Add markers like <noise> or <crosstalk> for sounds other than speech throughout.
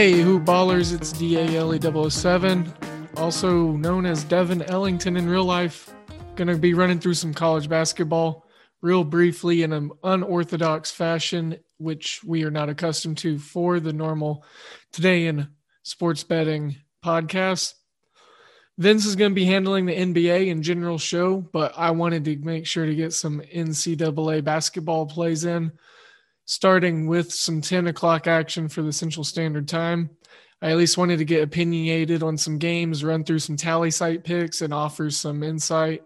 Hey, Hoop Ballers, it's DALE007, also known as Devin Ellington in real life. Gonna be running through some college basketball real briefly in an unorthodox fashion, which we are not accustomed to for the normal Today in Sports Betting podcast. Vince is going to be handling the NBA and general show, but I wanted to make sure to get some NCAA basketball plays in starting with some 10 o'clock action for the Central Standard Time. I at least wanted to get opinionated on some games, run through some Tallysight picks, and offer some insight.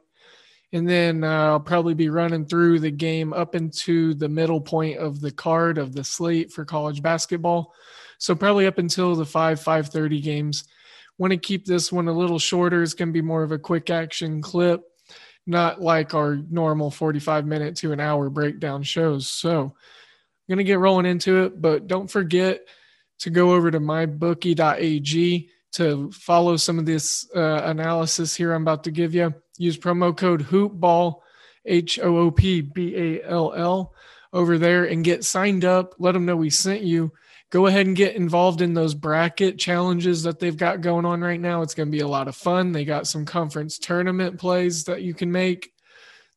And then uh, I'll probably be running through the game up into the middle point of the card of the slate for college basketball. So probably up until the 5 5:30 games. Want to keep this one a little shorter. It's going to be more of a quick action clip, not like our normal 45 minute to an hour breakdown shows. So going to get rolling into it, but don't forget to go over to mybookie.ag to follow some of this uh, analysis here I'm about to give you. Use promo code HoopBall, H O O P B A L L, over there and get signed up. Let them know we sent you. Go ahead and get involved in those bracket challenges that they've got going on right now. It's going to be a lot of fun. They got some conference tournament plays that you can make.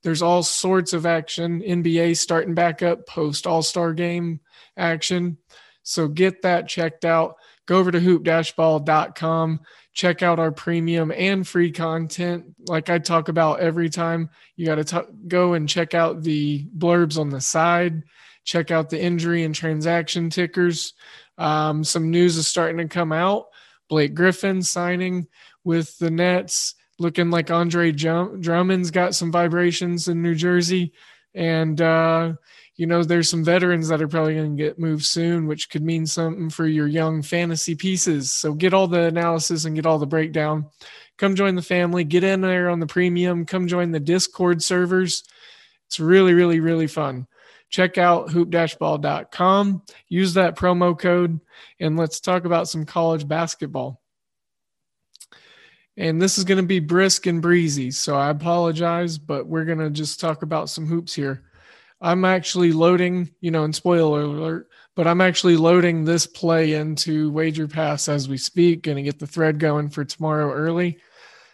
There's all sorts of action. NBA starting back up post All Star game action. So get that checked out. Go over to hoop-ball.com. Check out our premium and free content. Like I talk about every time, you got to go and check out the blurbs on the side. Check out the injury and transaction tickers. Um, some news is starting to come out. Blake Griffin signing with the Nets looking like Andre Drummond's got some vibrations in New Jersey. And, uh, you know, there's some veterans that are probably going to get moved soon, which could mean something for your young fantasy pieces. So get all the analysis and get all the breakdown. Come join the family, get in there on the premium, come join the Discord servers. It's really, really, really fun. Check out hoop-ball.com, use that promo code, and let's talk about some college basketball and this is going to be brisk and breezy. So I apologize, but we're going to just talk about some hoops here. I'm actually loading, you know, and spoiler alert, but I'm actually loading this play into Wager Pass as we speak. Going to get the thread going for tomorrow early.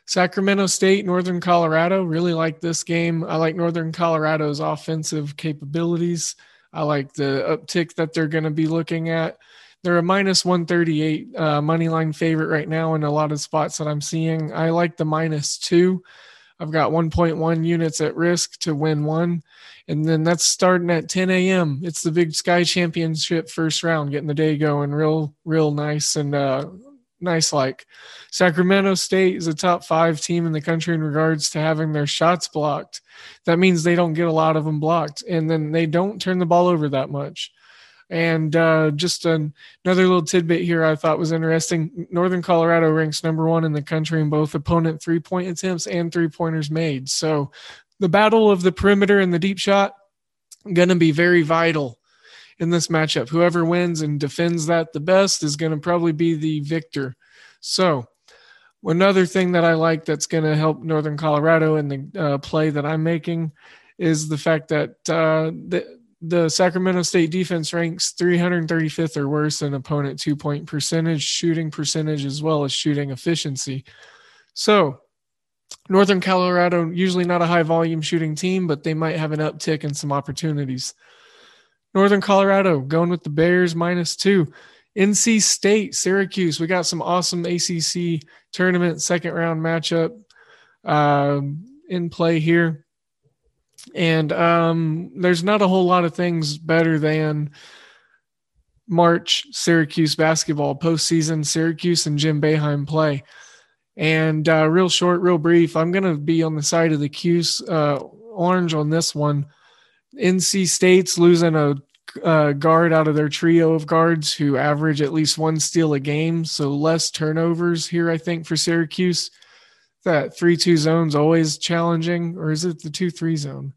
Sacramento State, Northern Colorado. Really like this game. I like Northern Colorado's offensive capabilities. I like the uptick that they're going to be looking at. They're a minus 138 uh, money line favorite right now in a lot of spots that I'm seeing. I like the minus two. I've got 1.1 units at risk to win one. And then that's starting at 10 a.m. It's the Big Sky Championship first round, getting the day going real, real nice and uh, nice like. Sacramento State is a top five team in the country in regards to having their shots blocked. That means they don't get a lot of them blocked. And then they don't turn the ball over that much. And uh, just an, another little tidbit here I thought was interesting. Northern Colorado ranks number one in the country in both opponent three point attempts and three pointers made. So the battle of the perimeter and the deep shot going to be very vital in this matchup. Whoever wins and defends that the best is going to probably be the victor. So another thing that I like that's going to help Northern Colorado in the uh, play that I'm making is the fact that uh, the, the Sacramento State defense ranks 335th or worse in opponent two point percentage, shooting percentage, as well as shooting efficiency. So, Northern Colorado, usually not a high volume shooting team, but they might have an uptick in some opportunities. Northern Colorado going with the Bears minus two. NC State, Syracuse. We got some awesome ACC tournament second round matchup um, in play here. And um, there's not a whole lot of things better than March Syracuse basketball postseason. Syracuse and Jim Boeheim play. And uh, real short, real brief, I'm going to be on the side of the Cuse uh, orange on this one. NC State's losing a uh, guard out of their trio of guards who average at least one steal a game. So less turnovers here, I think, for Syracuse. That 3 2 zone's always challenging, or is it the 2 3 zone?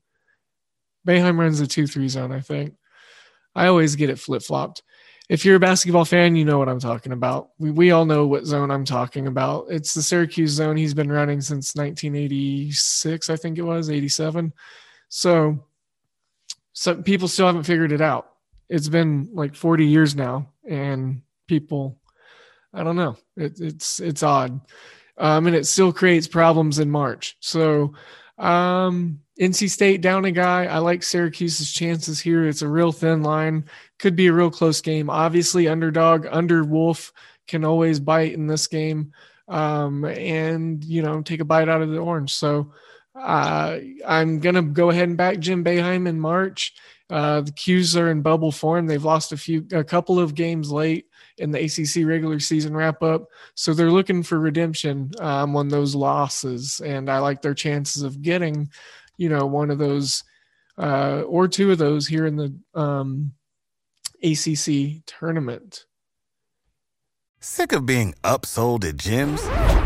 Boeheim runs the 2 3 zone, I think. I always get it flip flopped. If you're a basketball fan, you know what I'm talking about. We, we all know what zone I'm talking about. It's the Syracuse zone he's been running since 1986, I think it was, 87. So some people still haven't figured it out. It's been like 40 years now, and people, I don't know. It, it's it's odd, um, and it still creates problems in March. So, um, NC State down a guy. I like Syracuse's chances here. It's a real thin line. Could be a real close game. Obviously, underdog under Wolf can always bite in this game, um, and you know take a bite out of the orange. So. Uh, I'm going to go ahead and back Jim Boeheim in March. Uh, the Cuse are in bubble form. They've lost a few, a couple of games late in the ACC regular season wrap up. So they're looking for redemption um, on those losses. And I like their chances of getting, you know, one of those uh, or two of those here in the um, ACC tournament. Sick of being upsold at gyms?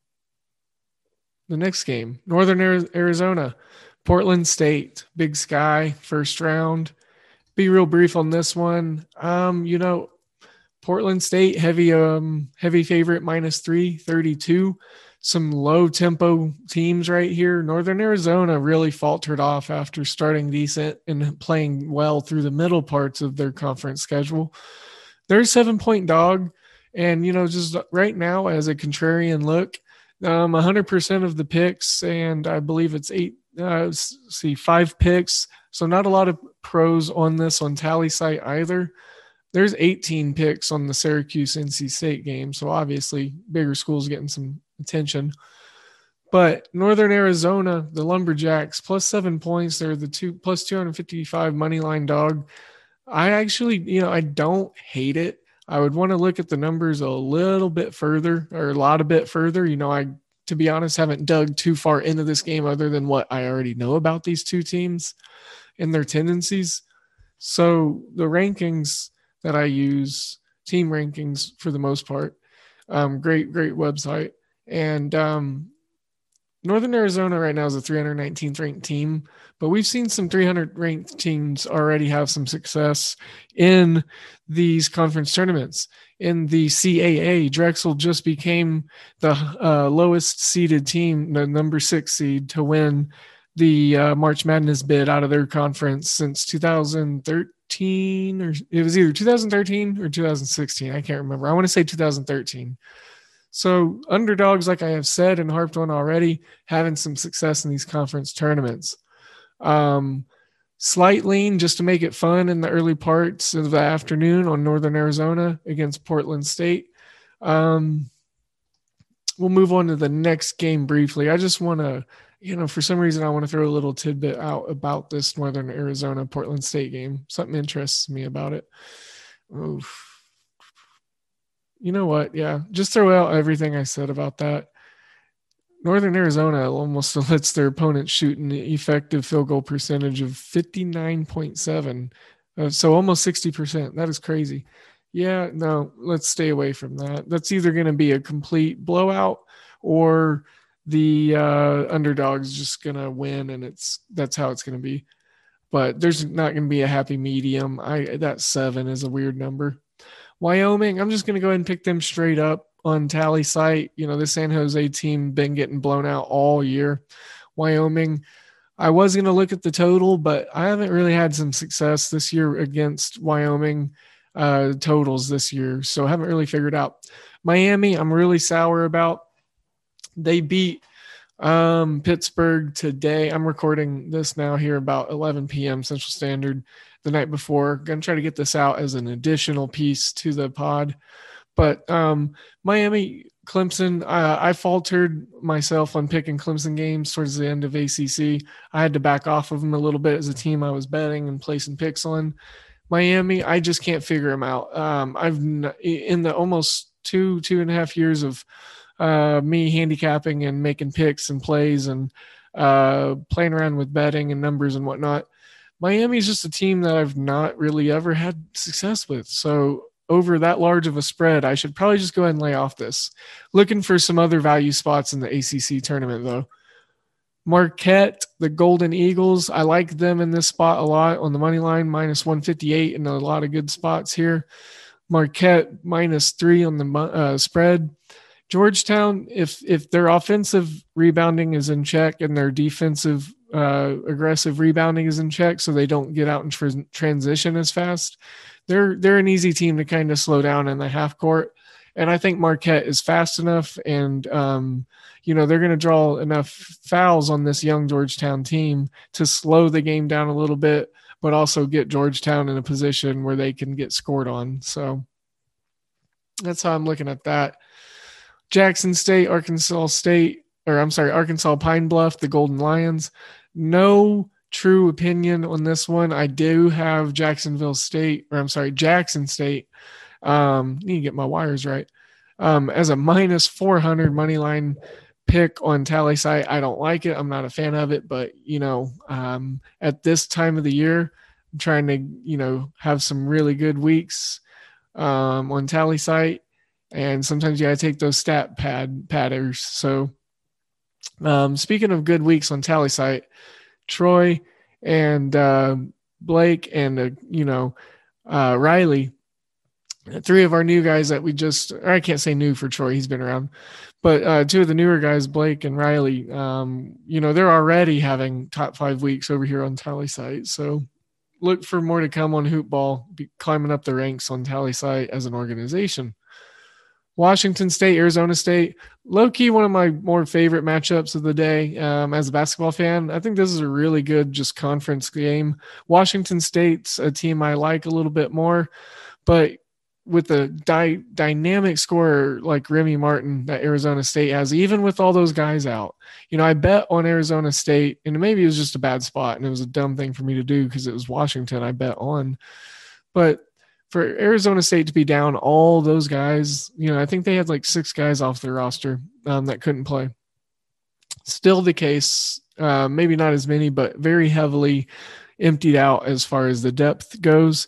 the next game, Northern Arizona, Portland State, Big Sky, first round. Be real brief on this one. Um, you know, Portland State heavy um heavy favorite minus 332. Some low tempo teams right here. Northern Arizona really faltered off after starting decent and playing well through the middle parts of their conference schedule. They're a seven point dog. And, you know, just right now, as a contrarian look, um, 100% of the picks, and I believe it's eight, uh, see, five picks. So not a lot of pros on this on Tallysight either. There's 18 picks on the Syracuse NC State game. So obviously, bigger schools getting some attention. But Northern Arizona, the Lumberjacks, plus seven points. They're the two plus 255 money line dog. I actually, you know, I don't hate it. I would want to look at the numbers a little bit further or a lot a bit further. You know, I, to be honest, haven't dug too far into this game other than what I already know about these two teams and their tendencies. So the rankings that I use, team rankings for the most part, um, great, great website. And um, Northern Arizona right now is a 319th ranked team, but we've seen some 300 ranked teams already have some success in these conference tournaments. In the CAA, Drexel just became the uh, lowest seeded team, the number six seed, to win the uh, March Madness bid out of their conference since 2013, or it was either 2013 or 2016. I can't remember. I want to say 2013. So underdogs, like I have said and harped on already, having some success in these conference tournaments. Um, slight lean just to make it fun in the early parts of the afternoon on Northern Arizona against Portland State. Um, we'll move on to the next game briefly. I just want to, you know, for some reason, I want to throw a little tidbit out about this Northern Arizona Portland State game. Something interests me about it. Oof you know what? Yeah, just throw out everything I said about that. Northern Arizona almost <laughs> lets their opponent shoot an effective field goal percentage of 59.7. Uh, so almost 60%. That is crazy. Yeah, no, let's stay away from that. That's either going to be a complete blowout or the uh, underdog's just going to win and it's that's how it's going to be. but there's not going to be a happy medium. I that seven is a weird number. Wyoming, I'm just going to go ahead and pick them straight up on Tallysight. You know, the San Jose team been getting blown out all year. Wyoming, I was going to look at the total, but I haven't really had some success this year against Wyoming uh, totals this year, so I haven't really figured out. Miami, I'm really sour about. They beat um, Pittsburgh today. I'm recording this now here about 11 p.m. Central Standard the night before. Gonna try to get this out as an additional piece to the pod. But um, Miami, Clemson, uh, I faltered myself on picking Clemson games towards the end of ACC. I had to back off of them a little bit as a team I was betting and placing picks on. Miami, I just can't figure them out. Um, I've in the almost two two and a half years of uh, me handicapping and making picks and plays and uh, playing around with betting and numbers and whatnot. Miami is just a team that I've not really ever had success with. So over that large of a spread, I should probably just go ahead and lay off this. Looking for some other value spots in the ACC tournament though. Marquette, the Golden Eagles. I like them in this spot a lot on the money line, minus 158, and a lot of good spots here. Marquette minus three on the uh, spread. Georgetown, if if their offensive rebounding is in check and their defensive uh, aggressive rebounding is in check, so they don't get out in transition as fast. They're they're an easy team to kind of slow down in the half court, and I think Marquette is fast enough, and um, you know they're going to draw enough fouls on this young Georgetown team to slow the game down a little bit, but also get Georgetown in a position where they can get scored on. So that's how I'm looking at that. Jackson State, Arkansas State, or I'm sorry, Arkansas Pine Bluff, the Golden Lions no true opinion on this one. I do have Jacksonville State, or I'm sorry, Jackson State. Um, need to get my wires right. Um, as a minus 400 money line pick on Tallysight. I don't like it. I'm not a fan of it, but you know, um, at this time of the year, I'm trying to, you know, have some really good weeks um, on Tallysight. And sometimes you gotta take those stat pad padders. So um, speaking of good weeks on Tallysight, Troy and uh, Blake and uh, you know uh, Riley, three of our new guys that we just I can't say new for Troy, he's been around, but uh, two of the newer guys, Blake and Riley, um, you know they're already having top five weeks over here on Tallysight. So look for more to come on Hoopball, climbing up the ranks on Tallysight as an organization. Washington State, Arizona State, low key one of my more favorite matchups of the day um, as a basketball fan. I think this is a really good just conference game. Washington State's a team I like a little bit more, but with a dy- dynamic scorer like Remy Martin that Arizona State has, even with all those guys out, you know, I bet on Arizona State, and maybe it was just a bad spot and it was a dumb thing for me to do because it was Washington. I bet on, but for Arizona State to be down all those guys, you know, I think they had like six guys off their roster um, that couldn't play. Still the case, uh, maybe not as many, but very heavily emptied out as far as the depth goes.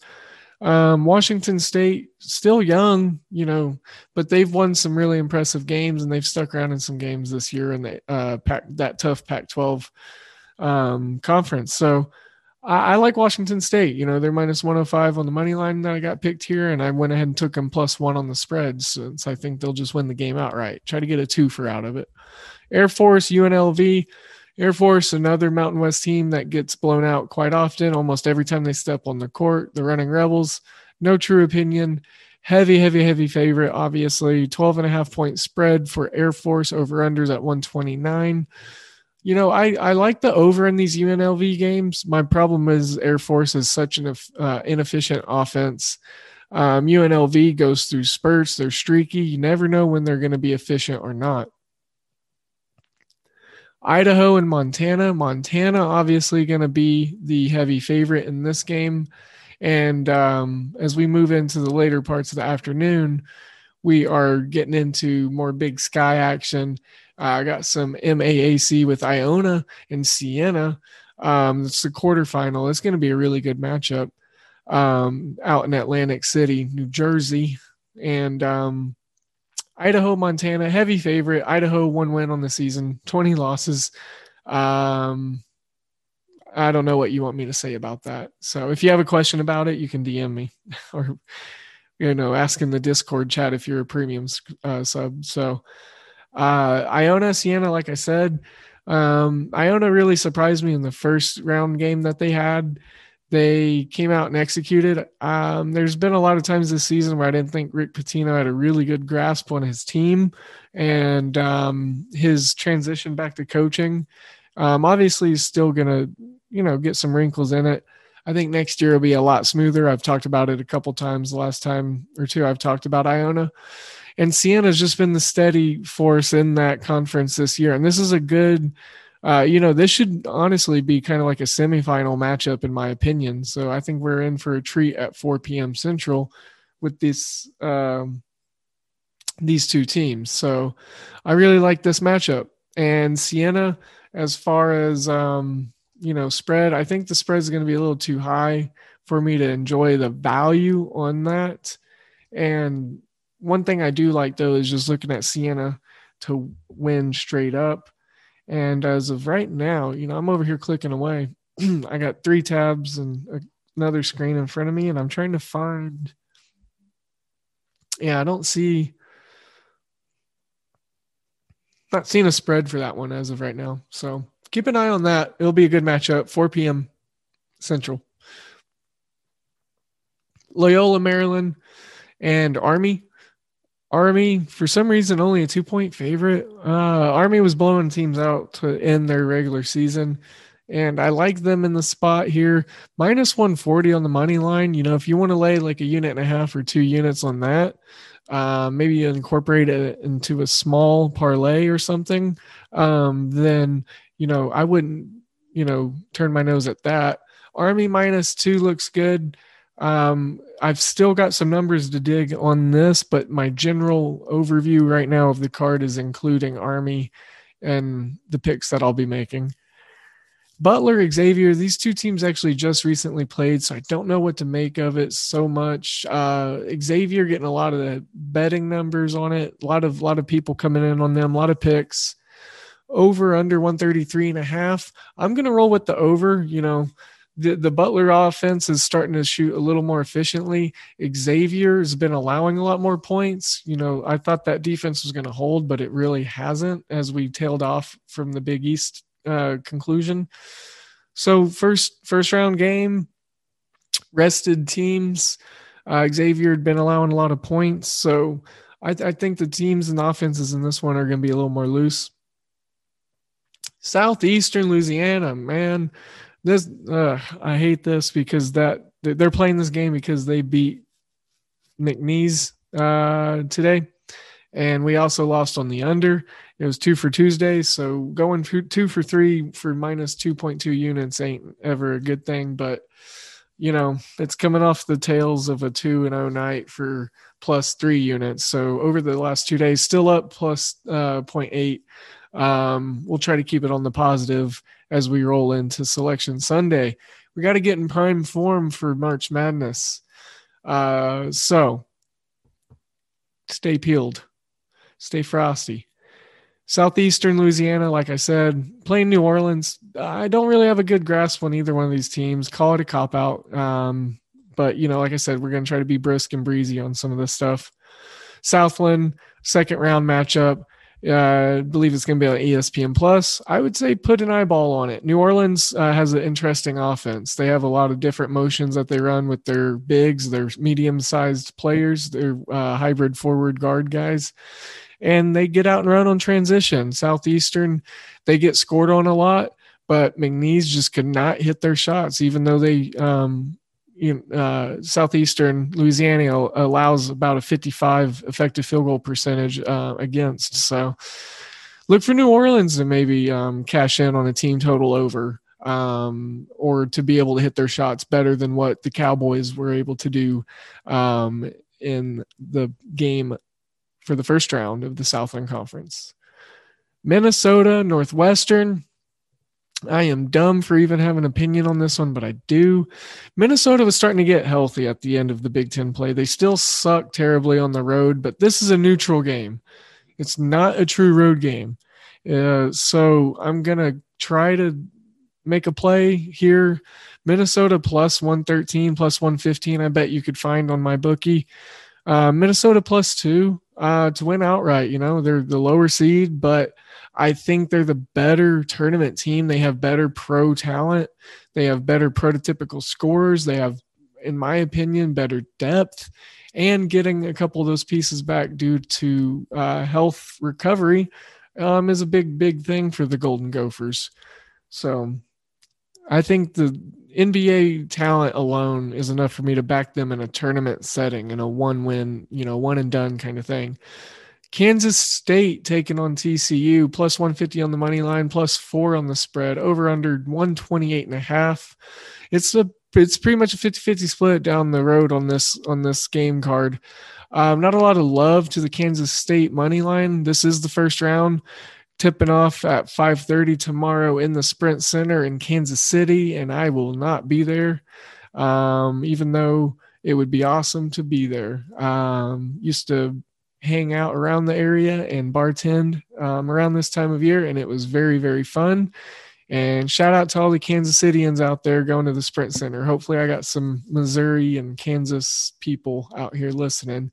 Um, Washington State still young, you know, but they've won some really impressive games and they've stuck around in some games this year in the uh, Pac, that tough Pac-12 um, conference. So I, like Washington State. You know, they're minus 105 on the money line that I got picked here, and I went ahead and took them plus one on the spread since I think they'll just win the game outright. Try to get a two for out of it. Air Force, UNLV. Air Force, another Mountain West team that gets blown out quite often, almost every time they step on the court. The Running Rebels, no true opinion. Heavy, heavy, heavy favorite, obviously. 12 and a half point spread for Air Force over unders at 129 you know, I, I like the over in these UNLV games. My problem is Air Force is such an uh, inefficient offense. Um, UNLV goes through spurts. They're streaky. You never know when they're going to be efficient or not. Idaho and Montana. Montana obviously going to be the heavy favorite in this game. And um, as we move into the later parts of the afternoon, we are getting into more big sky action. Uh, I got some MAAC with Iona and Siena. Um, it's the quarterfinal. It's going to be a really good matchup um, out in Atlantic City, New Jersey, and um, Idaho, Montana. Heavy favorite. Idaho one win on the season, twenty losses. Um, I don't know what you want me to say about that. So if you have a question about it, you can DM me <laughs> or you know ask in the Discord chat if you're a premium uh, sub. So uh, Iona Siena, like I said, um, Iona really surprised me in the first round game that they had. They came out and executed. Um, there's been a lot of times this season where I didn't think Rick Pitino had a really good grasp on his team and um, his transition back to coaching. Um, obviously, he's still going to, you know, get some wrinkles in it. I think next year will be a lot smoother. I've talked about it a couple times the last time or two I've talked about Iona. And Siena's just been the steady force in that conference this year. And this is a good, uh, you know, this should honestly be kind of like a semifinal matchup, in my opinion. So I think we're in for a treat at 4 p.m. Central with this, um, these two teams. So I really like this matchup. And Siena, as far as, um, you know, spread, I think the spread is going to be a little too high for me to enjoy the value on that. And one thing I do like though is just looking at Siena to win straight up. And as of right now, you know, I'm over here clicking away. <clears throat> I got three tabs and another screen in front of me, and I'm trying to find. Yeah, I don't see. Not seeing a spread for that one as of right now. So keep an eye on that. It'll be a good matchup. 4 p.m. Central. Loyola, Maryland, and Army. Army, for some reason, only a two point favorite. Uh, Army was blowing teams out to end their regular season. And I like them in the spot here. Minus 140 on the money line. You know, if you want to lay like a unit and a half or two units on that, uh, maybe incorporate it into a small parlay or something, um, then, you know, I wouldn't, you know, turn my nose at that. Army minus two looks good. Um, I've still got some numbers to dig on this, but my general overview right now of the card is including Army and the picks that I'll be making. Butler, Xavier, these two teams actually just recently played, so I don't know what to make of it so much. Uh, Xavier getting a lot of the betting numbers on it, a lot of a lot of people coming in on them, a lot of picks. Over under 133 and a half. I'm gonna roll with the over, you know the, the Butler offense is starting to shoot a little more efficiently. Xavier has been allowing a lot more points. You know, I thought that defense was going to hold, but it really hasn't as we tailed off from the Big East uh, conclusion. So first first round game, rested teams. Uh, Xavier had been allowing a lot of points, so I, I think the teams and offenses in this one are going to be a little more loose. Southeastern Louisiana, man, this uh, I hate this because that they're playing this game because they beat McNeese uh, today, and we also lost on the under. It was two for Tuesday, so going two for three for minus two point two units ain't ever a good thing. But you know, it's coming off the tails of a two and oh night for plus three units. So over the last two days, still up plus, uh, 0.8. Um, we'll try to keep it on the positive as we roll into Selection Sunday. We got to get in prime form for March Madness. Uh, so stay peeled, stay frosty. Southeastern Louisiana, like I said, playing New Orleans. I don't really have a good grasp on either one of these teams. Call it a cop out. Um, but, you know, like I said, we're going to try to be brisk and breezy on some of this stuff. Southland, second round matchup. Uh, I believe it's going to be on ESPN Plus. I would say put an eyeball on it. New Orleans uh, has an interesting offense. They have a lot of different motions that they run with their bigs, their medium-sized players, their uh, hybrid forward guard guys, and they get out and run on transition. Southeastern, they get scored on a lot, but McNeese just could not hit their shots, even though they um, you know, uh, southeastern Louisiana allows about a 55 effective field goal percentage uh, against. So look for New Orleans to maybe um, cash in on a team total over um, or to be able to hit their shots better than what the Cowboys were able to do um, in the game for the first round of the Southland Conference. Minnesota, Northwestern. I am dumb for even having an opinion on this one, but I do. Minnesota was starting to get healthy at the end of the Big Ten play. They still suck terribly on the road, but this is a neutral game. It's not a true road game. Uh, so I'm going to try to make a play here. Minnesota plus 113, plus 115, I bet you could find on MyBookie. Uh, Minnesota plus two uh, to win outright. You know, they're the lower seed, but I think they're the better tournament team. They have better pro talent. They have better prototypical scores. They have, in my opinion, better depth. And getting a couple of those pieces back due to uh, health recovery um, is a big, big thing for the Golden Gophers. So I think the NBA talent alone is enough for me to back them in a tournament setting in a one win, you know, one and done kind of thing. Kansas State taking on TCU plus 150 on the money line, plus four on the spread, over under 128 and a half. It's a it's pretty much a 50-50 split down the road on this on this game card. Um, not a lot of love to the Kansas State money line. This is the first round, tipping off at 5:30 tomorrow in the Sprint Center in Kansas City, and I will not be there. Um, even though it would be awesome to be there. Um, used to hang out around the area and bartend um, around this time of year, and it was very, very fun. And shout out to all the Kansas Cityans out there going to the Sprint Center. Hopefully, I got some Missouri and Kansas people out here listening.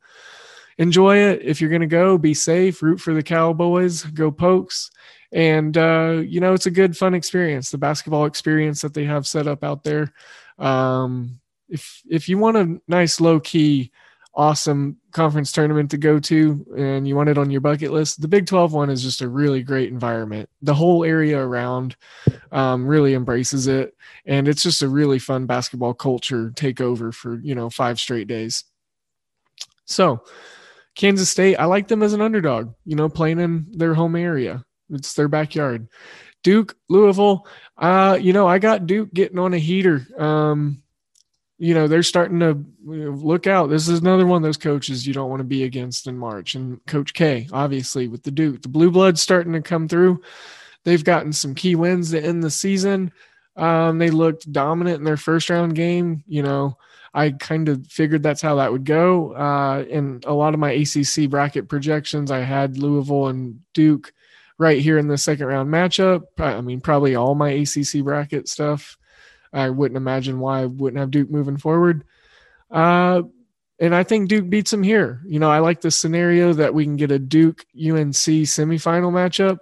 Enjoy it. If you're going to go, be safe, root for the Cowboys, go Pokes. And, uh, you know, it's a good, fun experience, the basketball experience that they have set up out there. Um, if, if you want a nice, low key, awesome conference tournament to go to and you want it on your bucket list, the Big 12 one is just a really great environment. The whole area around um, really embraces it. And it's just a really fun basketball culture takeover for, you know, five straight days. So, Kansas State, I like them as an underdog, you know, playing in their home area. It's their backyard. Duke, Louisville, uh, you know, I got Duke getting on a heater. Um, you know they're starting to look out. This is another one of those coaches you don't want to be against in march and coach k obviously with the duke. The blue bloods starting to come through. They've gotten some key wins to end the season. Um, they looked dominant in their first round game you know. I kind of figured that's how that would go. Uh, in a lot of my acc bracket projections i had louisville and duke right here in the second round matchup. I mean probably all my acc bracket stuff I wouldn't imagine why I wouldn't have Duke moving forward. Uh, and I think Duke beats them here. You know, I like the scenario that we can get a Duke UNC semifinal matchup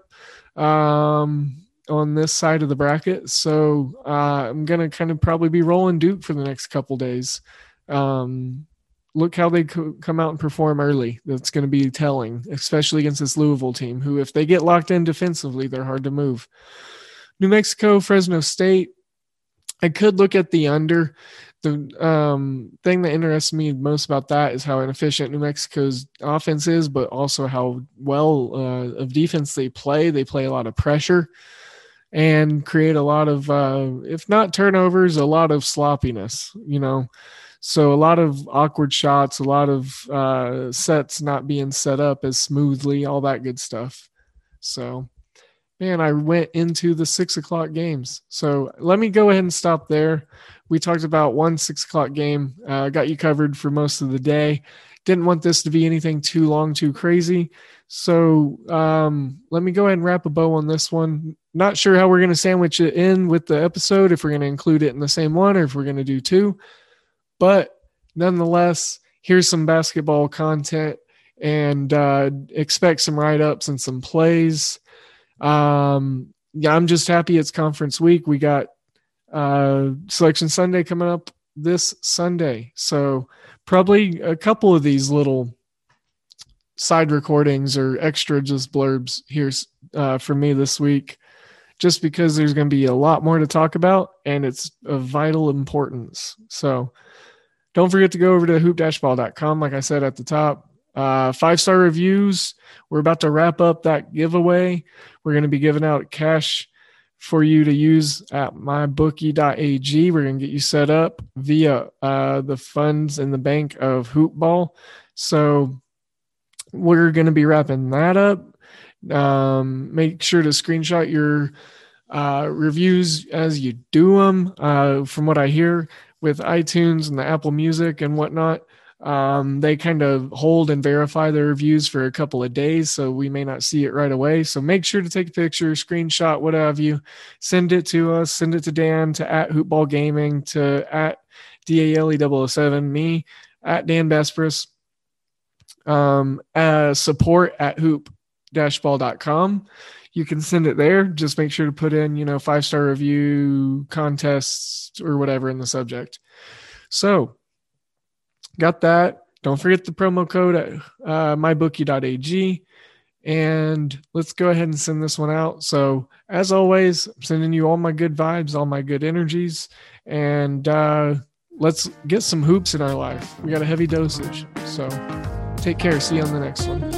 um, on this side of the bracket. So uh, I'm going to kind of probably be rolling Duke for the next couple days. Um, look how they co- come out and perform early. That's going to be telling, especially against this Louisville team, who, if they get locked in defensively, they're hard to move. New Mexico, Fresno State. I could look at the under. The um, thing that interests me most about that is how inefficient New Mexico's offense is, but also how well uh, of defense they play. They play a lot of pressure and create a lot of, uh, if not turnovers, a lot of sloppiness. You know, so a lot of awkward shots, a lot of uh, sets not being set up as smoothly, all that good stuff. So man, I went into the six o'clock games. So let me go ahead and stop there. We talked about one six o'clock game. Uh, got you covered for most of the day. Didn't want this to be anything too long, too crazy. So um, let me go ahead and wrap a bow on this one. Not sure how we're going to sandwich it in with the episode, if we're going to include it in the same one or if we're going to do two. But nonetheless, here's some basketball content and uh, expect some write ups and some plays. Um, yeah, I'm just happy it's conference week. We got uh, Selection Sunday coming up this Sunday. So probably a couple of these little side recordings or extra just blurbs here uh, for me this week, just because there's going to be a lot more to talk about and it's of vital importance. So don't forget to go over to hoop-ball.com, like I said at the top. Uh, five star reviews. We're about to wrap up that giveaway. We're going to be giving out cash for you to use at mybookie.ag. We're going to get you set up via uh, the funds in the bank of Hoopball. So we're going to be wrapping that up. Um, make sure to screenshot your uh, reviews as you do them. Uh, from what I hear with iTunes and the Apple Music and whatnot, Um, they kind of hold and verify their reviews for a couple of days, so we may not see it right away. So make sure to take a picture, screenshot, what have you, send it to us, send it to Dan, to at Hoopball Gaming, to at DALE007, me, at Dan Besbris, um, uh, support at hoop-ball.com you can send it there. Just make sure to put in, you know, five star review contests or whatever in the subject. So, got that. Don't forget the promo code at uh, mybookie.ag. And let's go ahead and send this one out. So, as always, I'm sending you all my good vibes, all my good energies, and uh, let's get some hoops in our life. We got a heavy dosage. So, take care. See you on the next one.